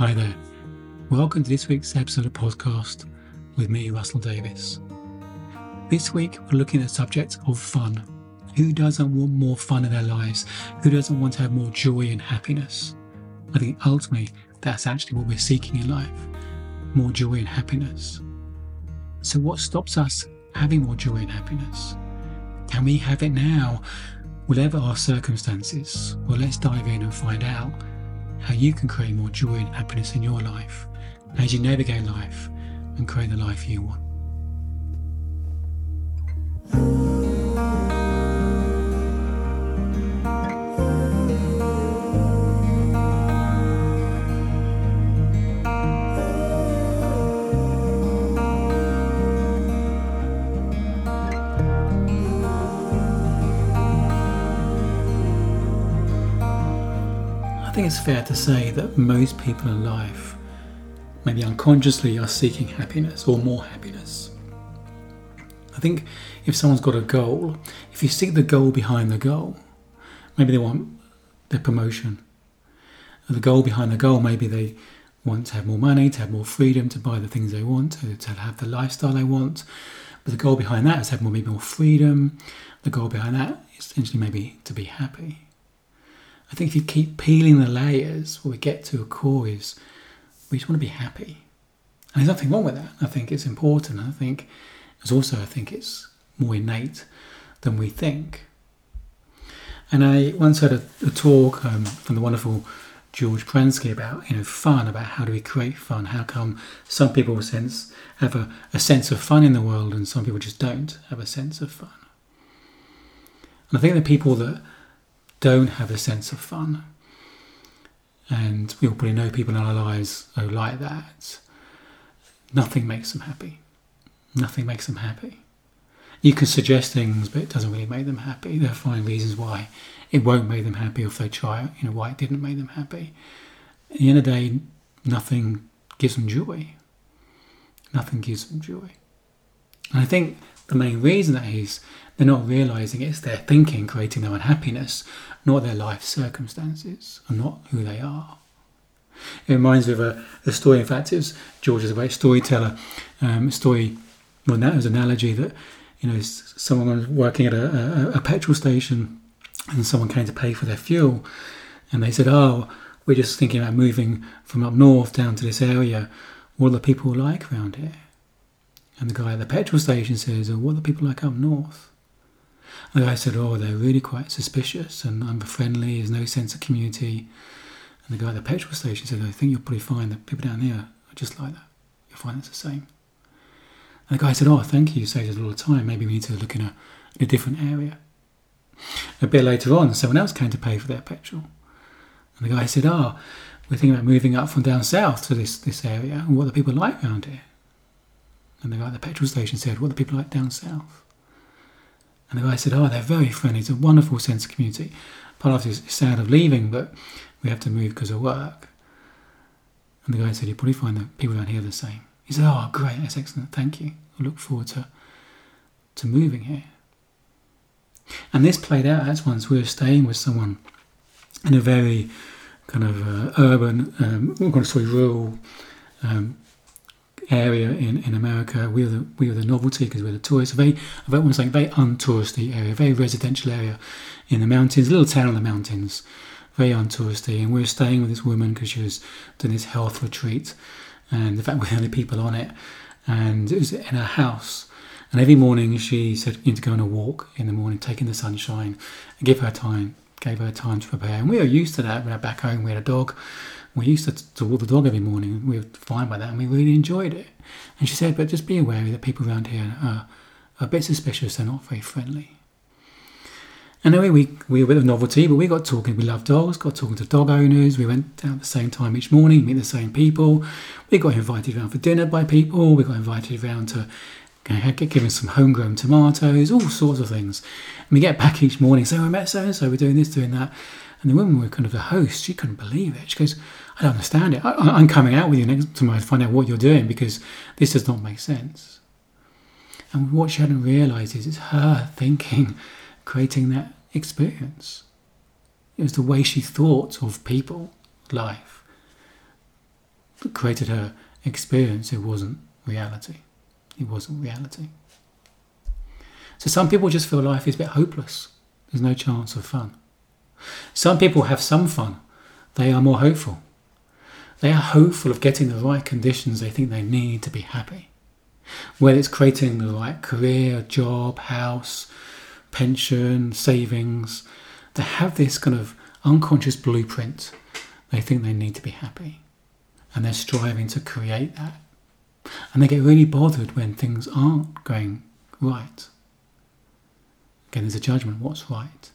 Hi there. Welcome to this week's episode of podcast with me, Russell Davis. This week, we're looking at the subject of fun. Who doesn't want more fun in their lives? Who doesn't want to have more joy and happiness? I think ultimately that's actually what we're seeking in life more joy and happiness. So, what stops us having more joy and happiness? Can we have it now, whatever our circumstances? Well, let's dive in and find out how you can create more joy and happiness in your life as you navigate life and create the life you want. I think it's fair to say that most people in life, maybe unconsciously, are seeking happiness or more happiness. I think if someone's got a goal, if you seek the goal behind the goal, maybe they want their promotion. The goal behind the goal, maybe they want to have more money, to have more freedom, to buy the things they want, to, to have the lifestyle they want. But the goal behind that is to have more, maybe more freedom. The goal behind that is essentially maybe to be happy. I think if you keep peeling the layers, what we get to a core is we just want to be happy. And there's nothing wrong with that. I think it's important. I think it's also, I think it's more innate than we think. And I once had a, a talk um, from the wonderful George Pransky about you know fun, about how do we create fun? How come some people sense have a, a sense of fun in the world and some people just don't have a sense of fun? And I think the people that don't have a sense of fun. And we all probably know people in our lives who like that. Nothing makes them happy. Nothing makes them happy. You can suggest things, but it doesn't really make them happy. They'll find reasons why it won't make them happy, or if they try you know, why it didn't make them happy. At the end of the day, nothing gives them joy. Nothing gives them joy. And I think the main reason that is they're not realizing it's their thinking creating their unhappiness, not their life circumstances, and not who they are. It reminds me of a, a story. In fact, it was George is a great storyteller. Um, story, well, that was an analogy that you know someone was working at a, a, a petrol station, and someone came to pay for their fuel, and they said, "Oh, we're just thinking about moving from up north down to this area. What are the people like around here?" And the guy at the petrol station says, oh, "What are the people like up north?" And the guy said, Oh, they're really quite suspicious and unfriendly, there's no sense of community. And the guy at the petrol station said, I think you'll probably find that people down here are just like that. You'll find it's the same. And the guy said, Oh, thank you, you save us a lot of time. Maybe we need to look in a, in a different area. A bit later on, someone else came to pay for their petrol. And the guy said, Oh, we're thinking about moving up from down south to this, this area. And what are the people like around here? And the guy at the petrol station said, What are the people like down south? And the guy said, Oh, they're very friendly. It's a wonderful sense of community. Part of it is sad of leaving, but we have to move because of work. And the guy said, You'll probably find that people around here the same. He said, Oh, great. That's excellent. Thank you. I look forward to, to moving here. And this played out as once we were staying with someone in a very kind of uh, urban, um, say rural um, area in, in America. We were the, we were the novelty because we were the tourists. A very, I want to say, very untouristy area, very residential area in the mountains, a little town in the mountains, very untouristy. And we were staying with this woman because she was doing this health retreat, and in fact, we were the only people on it. And it was in her house. And every morning she said you need to go on a walk in the morning, take in the sunshine, and give her time, gave her time to prepare. And we were used to that. We were back home, we had a dog. We used to, to walk the dog every morning. We were fine by that, and we really enjoyed it. And she said, but just be aware that people around here are, a bit suspicious. They're not very friendly. Anyway, we, we were a bit of novelty, but we got talking. We love dogs, got talking to dog owners. We went out at the same time each morning, meet the same people. We got invited around for dinner by people. We got invited around to get given some homegrown tomatoes, all sorts of things. And we get back each morning, oh, I met so and so, we're doing this, doing that. And the woman, were kind of the host, she couldn't believe it. She goes, I don't understand it. I, am coming out with you next tomorrow to find out what you're doing because this does not make sense. And what she hadn't realised is it's her thinking, creating that experience. It was the way she thought of people, life, that created her experience, it wasn't reality. It wasn't reality. So some people just feel life is a bit hopeless. There's no chance of fun. Some people have some fun. They are more hopeful. They are hopeful of getting the right conditions they think they need to be happy. Whether it's creating the right career, job, house, pension, savings, they have this kind of unconscious blueprint they think they need to be happy. And they're striving to create that. And they get really bothered when things aren't going right. Again, there's a judgment what's right.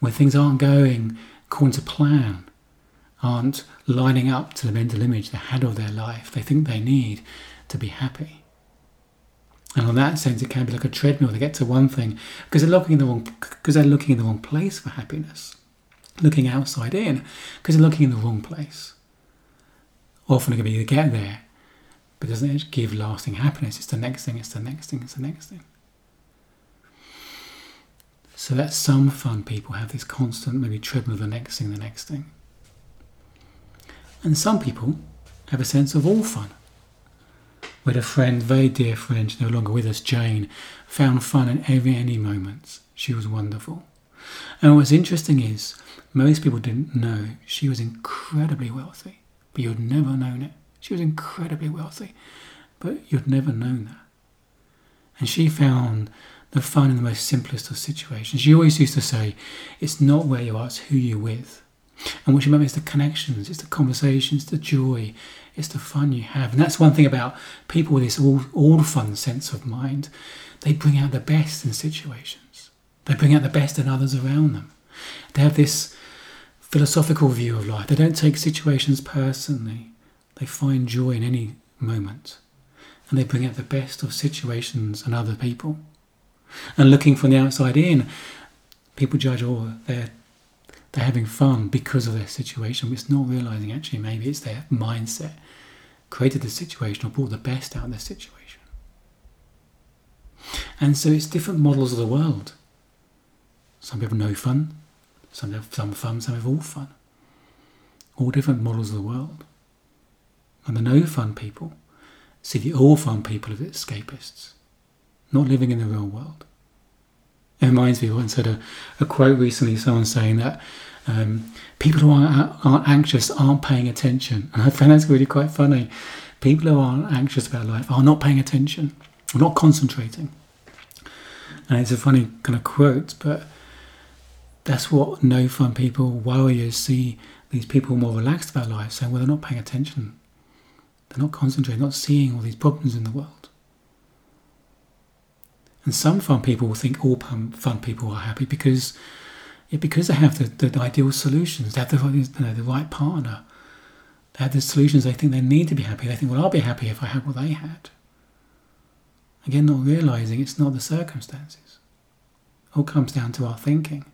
When things aren't going according to plan, aren't lining up to the mental image they had of their life, they think they need to be happy. And on that sense, it can be like a treadmill. They get to one thing because they're looking in the wrong because they're looking in the wrong place for happiness, looking outside in because they're looking in the wrong place. Often it can be to get there, but it doesn't give lasting happiness. It's the next thing. It's the next thing. It's the next thing. So that some fun people have this constant maybe treadmill, the next thing, the next thing. And some people have a sense of all fun. We had a friend, very dear friend, no longer with us, Jane, found fun in every any moment. She was wonderful. And what's interesting is most people didn't know she was incredibly wealthy, but you'd never known it. She was incredibly wealthy, but you'd never known that. And she found the fun in the most simplest of situations. She always used to say, it's not where you are, it's who you're with. And what she meant is the connections, it's the conversations, the joy, it's the fun you have. And that's one thing about people with this all, all fun sense of mind. They bring out the best in situations. They bring out the best in others around them. They have this philosophical view of life. They don't take situations personally. They find joy in any moment. And they bring out the best of situations and other people. And looking from the outside in, people judge, oh, they're they're having fun because of their situation, it's not realizing actually maybe it's their mindset created the situation or brought the best out of their situation. And so it's different models of the world. Some people know fun, some have some fun, some have all fun. All different models of the world. And the no fun people see the all fun people as escapists not living in the real world. It reminds me, I once had a, a quote recently, someone saying that um, people who aren't, aren't anxious aren't paying attention. And I found that's really quite funny. People who aren't anxious about life are not paying attention, are not concentrating. And it's a funny kind of quote, but that's what no fun people, warriors, see these people more relaxed about life, saying, well, they're not paying attention. They're not concentrating, not seeing all these problems in the world. And some fun people will think all fun people are happy because yeah, because they have the, the ideal solutions, they have the, you know, the right partner, they have the solutions they think they need to be happy. They think, well, I'll be happy if I have what they had. Again, not realizing it's not the circumstances. It all comes down to our thinking.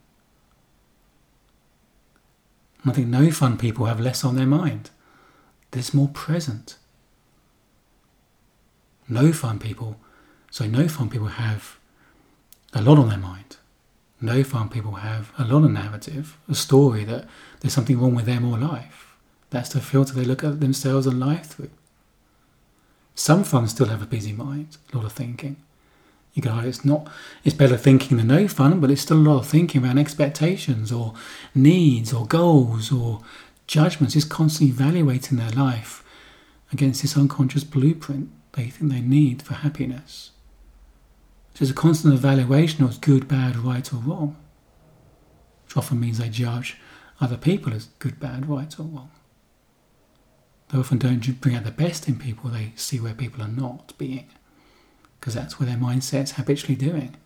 I think no fun people have less on their mind. They're more present. No fun people so no fun people have a lot on their mind. No fun people have a lot of narrative, a story that there's something wrong with them or life. That's the filter they look at themselves and life through. Some fun still have a busy mind, a lot of thinking. You go, it's not, it's better thinking than no fun, but it's still a lot of thinking around expectations or needs or goals or judgments. It's constantly evaluating their life against this unconscious blueprint they think they need for happiness. It's a constant evaluation of good, bad, right, or wrong, which often means they judge other people as good, bad, right, or wrong. They often don't bring out the best in people, they see where people are not being, because that's where their mindset's habitually doing,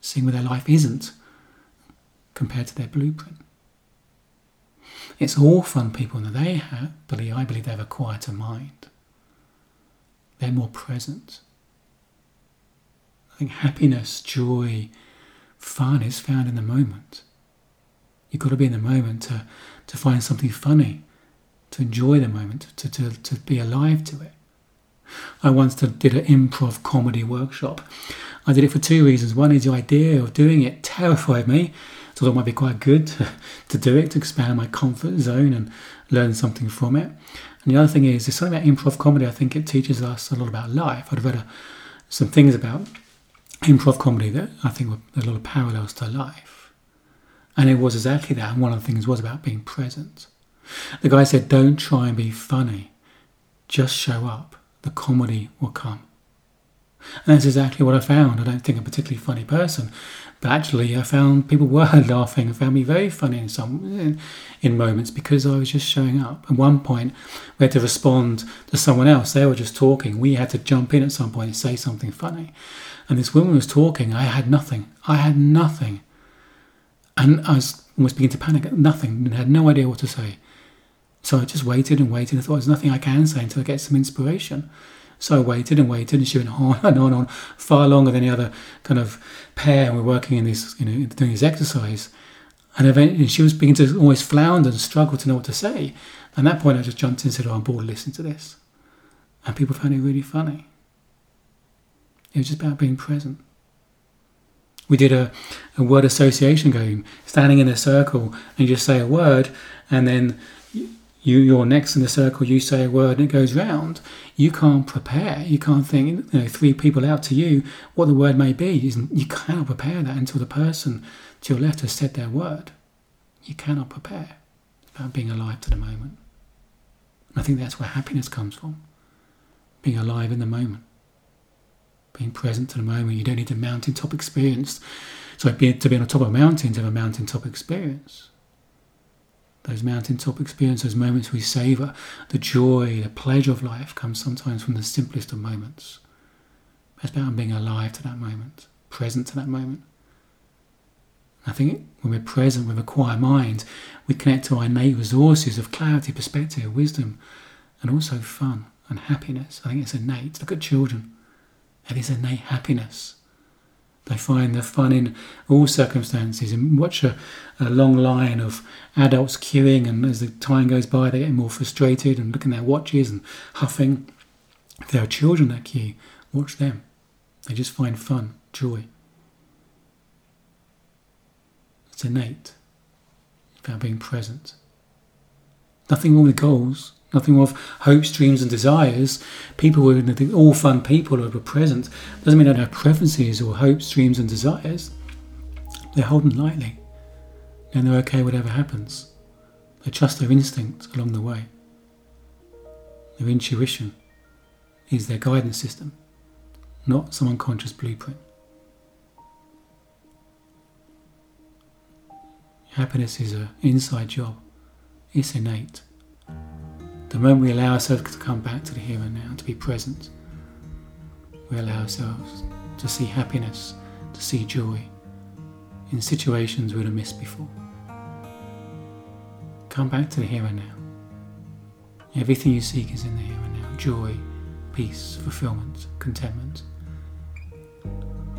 seeing where their life isn't compared to their blueprint. It's all fun people that they have, but I believe they have a quieter mind. They're more present think happiness, joy, fun is found in the moment. You've got to be in the moment to, to find something funny, to enjoy the moment, to, to, to be alive to it. I once did an improv comedy workshop. I did it for two reasons. One is the idea of doing it terrified me. So it might be quite good to, to do it, to expand my comfort zone and learn something from it. And the other thing is, there's something about improv comedy. I think it teaches us a lot about life. I've read a, some things about improv comedy that I think were a lot of parallels to life. And it was exactly that. And one of the things was about being present. The guy said, Don't try and be funny, just show up. The comedy will come. And that's exactly what I found. I don't think I'm a particularly funny person, but actually, I found people were laughing and found me very funny in some in, in, moments because I was just showing up. At one point, we had to respond to someone else. They were just talking. We had to jump in at some point and say something funny. And this woman was talking. I had nothing. I had nothing, and I was almost beginning to panic. At nothing. And had no idea what to say. So I just waited and waited. I thought there's nothing I can say until I get some inspiration. So I waited and waited, and she went on and on and on, far longer than the other kind of pair. And we're working in this, you know, doing this exercise. And eventually she was beginning to almost flounder and struggle to know what to say. And at that point, I just jumped in and said, oh, I'm bored, listen to this. And people found it really funny. It was just about being present. We did a, a word association game, standing in a circle and you just say a word, and then you you're next in the circle, you say a word and it goes round, you can't prepare. You can't think, you know, three people out to you what the word may be. You cannot prepare that until the person to your left has said their word. You cannot prepare. About being alive to the moment. And I think that's where happiness comes from. Being alive in the moment. Being present to the moment. You don't need a mountaintop experience. So to be on top of a mountain to have a mountaintop experience those mountaintop experiences, those moments we savour, the joy, the pleasure of life comes sometimes from the simplest of moments. It's about being alive to that moment, present to that moment. I think when we're present with a quiet mind, we connect to our innate resources of clarity, perspective, wisdom, and also fun and happiness. I think it's innate. Look at children. It is innate happiness. They find the fun in all circumstances and watch a, a, long line of adults queuing, and as the time goes by, they get more frustrated and looking at their watches and huffing. If there are children that queue, watch them. They just find fun, joy. It's innate. About being present. Nothing wrong with goals. Nothing of hopes, dreams, and desires. People who are all fun people who are present doesn't mean they don't have preferences or hopes, dreams, and desires. They're holding lightly, and they're okay whatever happens. They trust their instinct along the way. Their intuition is their guidance system, not some unconscious blueprint. Happiness is an inside job. It's innate. The moment we allow ourselves to come back to the here and now, to be present, we allow ourselves to see happiness, to see joy in situations we'd have missed before. Come back to the here and now. Everything you seek is in the here and now joy, peace, fulfillment, contentment.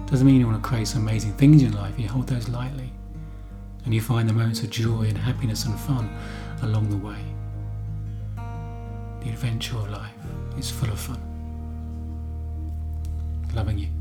Doesn't mean you want to create some amazing things in life, you hold those lightly and you find the moments of joy and happiness and fun along the way. The adventure of life is full of fun. Loving you.